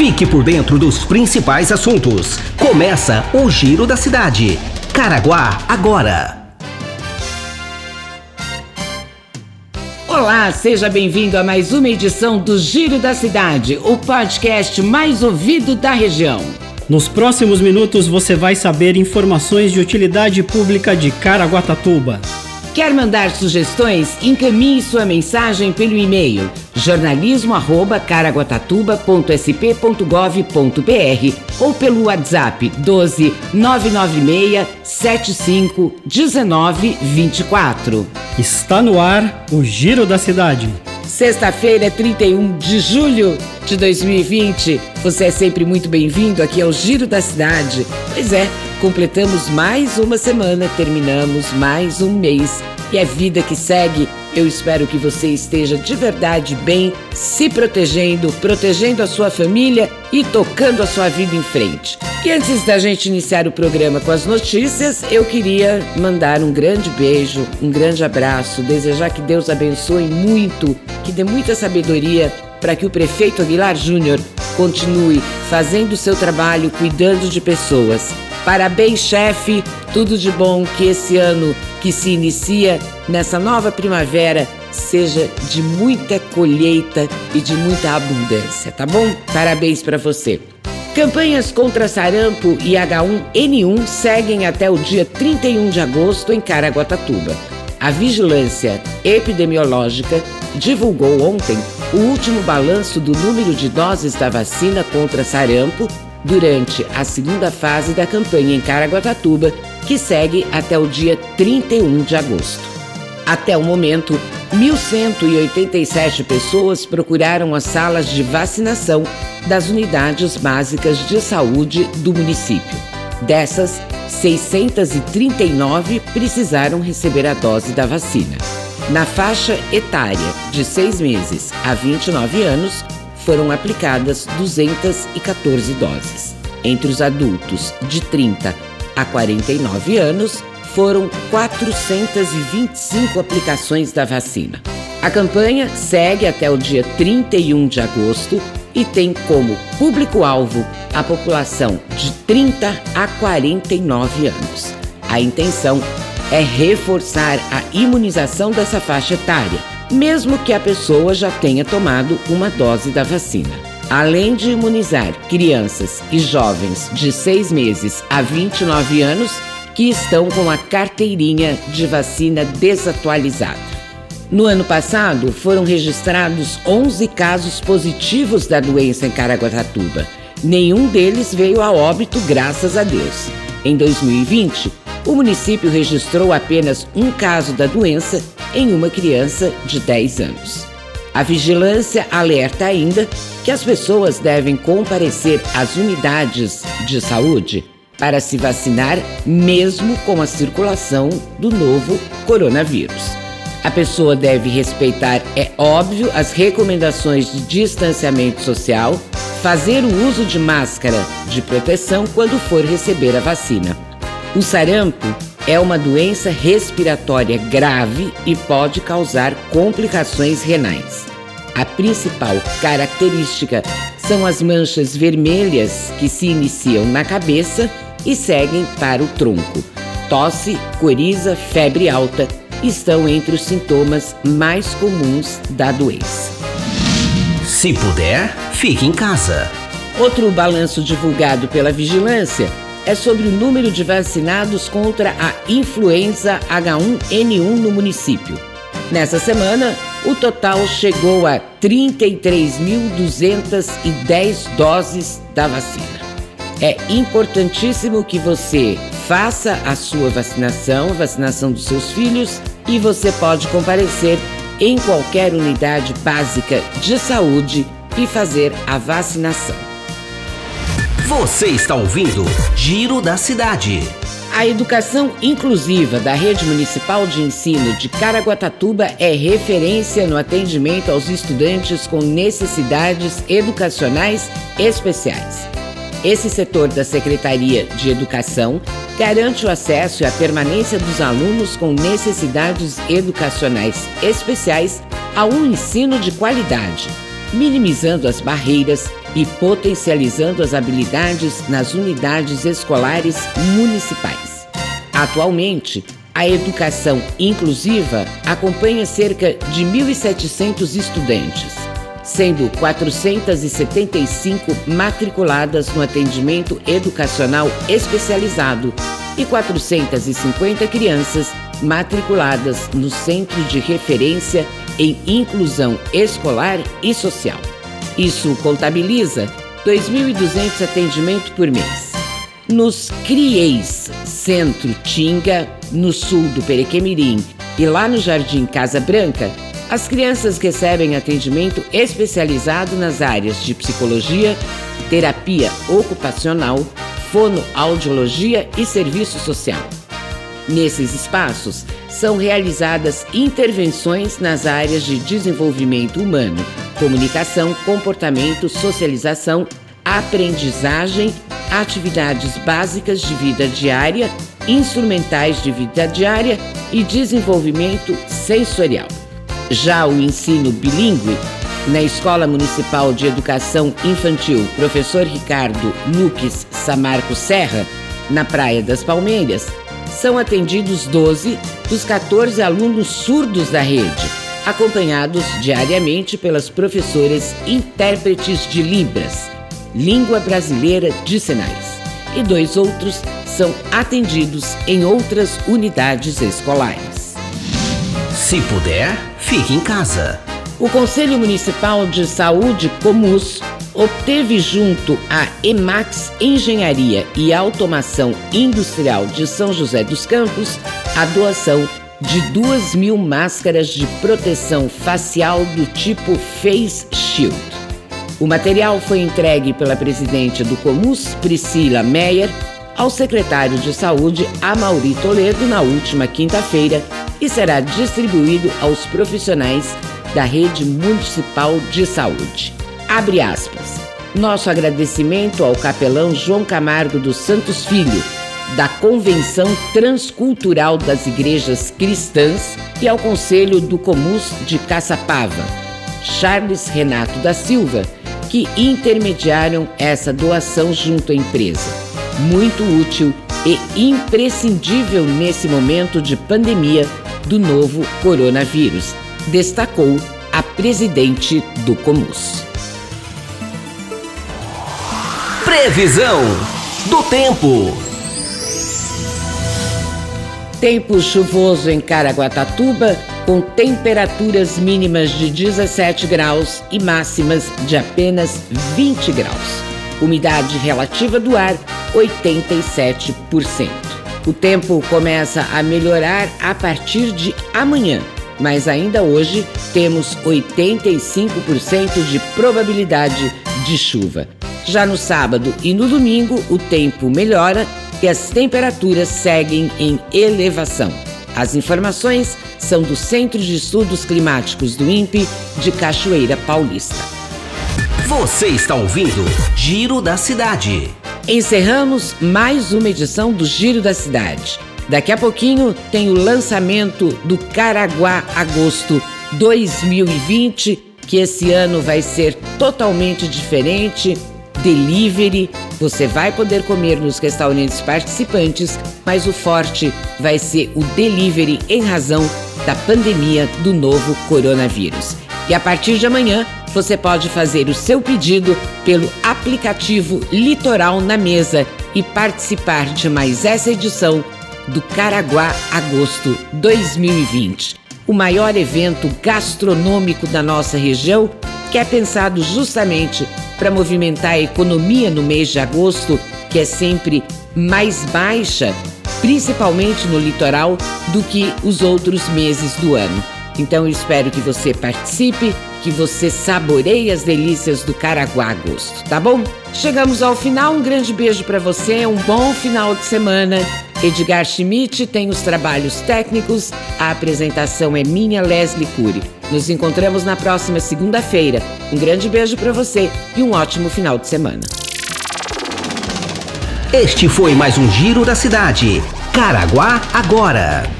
Fique por dentro dos principais assuntos. Começa o Giro da Cidade. Caraguá agora. Olá, seja bem-vindo a mais uma edição do Giro da Cidade, o podcast mais ouvido da região. Nos próximos minutos você vai saber informações de utilidade pública de Caraguatatuba. Quer mandar sugestões? Encaminhe sua mensagem pelo e-mail jornalismo@caraguatatuba.sp.gov.br ou pelo WhatsApp 12 996 75 19 24. Está no ar o Giro da Cidade. Sexta-feira, 31 de julho de 2020. Você é sempre muito bem-vindo aqui ao Giro da Cidade. Pois é, completamos mais uma semana, terminamos mais um mês e é vida que segue. Eu espero que você esteja de verdade bem, se protegendo, protegendo a sua família e tocando a sua vida em frente. E antes da gente iniciar o programa com as notícias, eu queria mandar um grande beijo, um grande abraço, desejar que Deus abençoe muito, que dê muita sabedoria para que o prefeito Aguilar Júnior continue fazendo o seu trabalho, cuidando de pessoas. Parabéns, chefe, tudo de bom que esse ano que se inicia nessa nova primavera seja de muita colheita e de muita abundância, tá bom? Parabéns para você. Campanhas contra sarampo e H1N1 seguem até o dia 31 de agosto em Caraguatatuba. A Vigilância Epidemiológica divulgou ontem o último balanço do número de doses da vacina contra sarampo durante a segunda fase da campanha em Caraguatatuba, que segue até o dia 31 de agosto. Até o momento, 1.187 pessoas procuraram as salas de vacinação das unidades básicas de saúde do município. Dessas, 639 precisaram receber a dose da vacina. Na faixa etária de 6 meses a 29 anos, foram aplicadas 214 doses. Entre os adultos de 30 a 49 anos, foram 425 aplicações da vacina. A campanha segue até o dia 31 de agosto e tem como público-alvo a população de 30 a 49 anos. A intenção é reforçar a imunização dessa faixa etária mesmo que a pessoa já tenha tomado uma dose da vacina. Além de imunizar crianças e jovens de 6 meses a 29 anos que estão com a carteirinha de vacina desatualizada. No ano passado, foram registrados 11 casos positivos da doença em Caraguatatuba. Nenhum deles veio a óbito, graças a Deus. Em 2020, o município registrou apenas um caso da doença em uma criança de 10 anos. A vigilância alerta ainda que as pessoas devem comparecer às unidades de saúde para se vacinar, mesmo com a circulação do novo coronavírus. A pessoa deve respeitar, é óbvio, as recomendações de distanciamento social, fazer o uso de máscara de proteção quando for receber a vacina. O sarampo é uma doença respiratória grave e pode causar complicações renais. A principal característica são as manchas vermelhas que se iniciam na cabeça e seguem para o tronco. Tosse, coriza, febre alta estão entre os sintomas mais comuns da doença. Se puder, fique em casa. Outro balanço divulgado pela vigilância é sobre o número de vacinados contra a influenza H1N1 no município. Nessa semana, o total chegou a 33.210 doses da vacina. É importantíssimo que você faça a sua vacinação, a vacinação dos seus filhos, e você pode comparecer em qualquer unidade básica de saúde e fazer a vacinação. Você está ouvindo Giro da Cidade. A educação inclusiva da Rede Municipal de Ensino de Caraguatatuba é referência no atendimento aos estudantes com necessidades educacionais especiais. Esse setor da Secretaria de Educação garante o acesso e a permanência dos alunos com necessidades educacionais especiais a um ensino de qualidade minimizando as barreiras e potencializando as habilidades nas unidades escolares municipais. Atualmente, a educação inclusiva acompanha cerca de 1.700 estudantes, sendo 475 matriculadas no atendimento educacional especializado e 450 crianças matriculadas no Centro de Referência em Inclusão Escolar e Social. Isso contabiliza 2.200 atendimentos por mês. Nos CRIEIs Centro Tinga, no sul do Perequemirim e lá no Jardim Casa Branca, as crianças recebem atendimento especializado nas áreas de psicologia, terapia ocupacional, fonoaudiologia e serviço social. Nesses espaços, são realizadas intervenções nas áreas de desenvolvimento humano, comunicação, comportamento, socialização, aprendizagem, atividades básicas de vida diária, instrumentais de vida diária e desenvolvimento sensorial. Já o ensino bilíngue, na Escola Municipal de Educação Infantil Professor Ricardo Luques Samarco Serra, na Praia das Palmeiras, são atendidos 12 dos 14 alunos surdos da rede, acompanhados diariamente pelas professoras intérpretes de Libras, língua brasileira de sinais, e dois outros são atendidos em outras unidades escolares. Se puder, fique em casa. O Conselho Municipal de Saúde, Comus, obteve junto à Emax Engenharia e Automação Industrial de São José dos Campos a doação de duas mil máscaras de proteção facial do tipo Face Shield. O material foi entregue pela presidente do Comus, Priscila Meyer, ao secretário de Saúde, Amauri Toledo, na última quinta-feira e será distribuído aos profissionais da Rede Municipal de Saúde. Abre aspas. Nosso agradecimento ao capelão João Camargo dos Santos Filho, da Convenção Transcultural das Igrejas Cristãs e ao Conselho do Comus de Caçapava, Charles Renato da Silva, que intermediaram essa doação junto à empresa. Muito útil e imprescindível nesse momento de pandemia do novo coronavírus, destacou a presidente do Comus. Previsão do tempo. Tempo chuvoso em Caraguatatuba, com temperaturas mínimas de 17 graus e máximas de apenas 20 graus. Umidade relativa do ar, 87%. O tempo começa a melhorar a partir de amanhã, mas ainda hoje temos 85% de probabilidade de chuva. Já no sábado e no domingo, o tempo melhora e as temperaturas seguem em elevação. As informações são do Centro de Estudos Climáticos do INPE de Cachoeira Paulista. Você está ouvindo Giro da Cidade. Encerramos mais uma edição do Giro da Cidade. Daqui a pouquinho tem o lançamento do Caraguá Agosto 2020, que esse ano vai ser totalmente diferente delivery. Você vai poder comer nos restaurantes participantes, mas o forte vai ser o delivery em razão da pandemia do novo coronavírus. E a partir de amanhã, você pode fazer o seu pedido pelo aplicativo Litoral na Mesa e participar de mais essa edição do Caraguá Agosto 2020, o maior evento gastronômico da nossa região que é pensado justamente para movimentar a economia no mês de agosto, que é sempre mais baixa, principalmente no litoral, do que os outros meses do ano. Então eu espero que você participe, que você saboreie as delícias do Caraguá Agosto, tá bom? Chegamos ao final, um grande beijo para você, um bom final de semana. Edgar Schmidt tem os trabalhos técnicos, a apresentação é minha, Leslie Cury. Nos encontramos na próxima segunda-feira. Um grande beijo para você e um ótimo final de semana. Este foi mais um Giro da Cidade. Caraguá agora.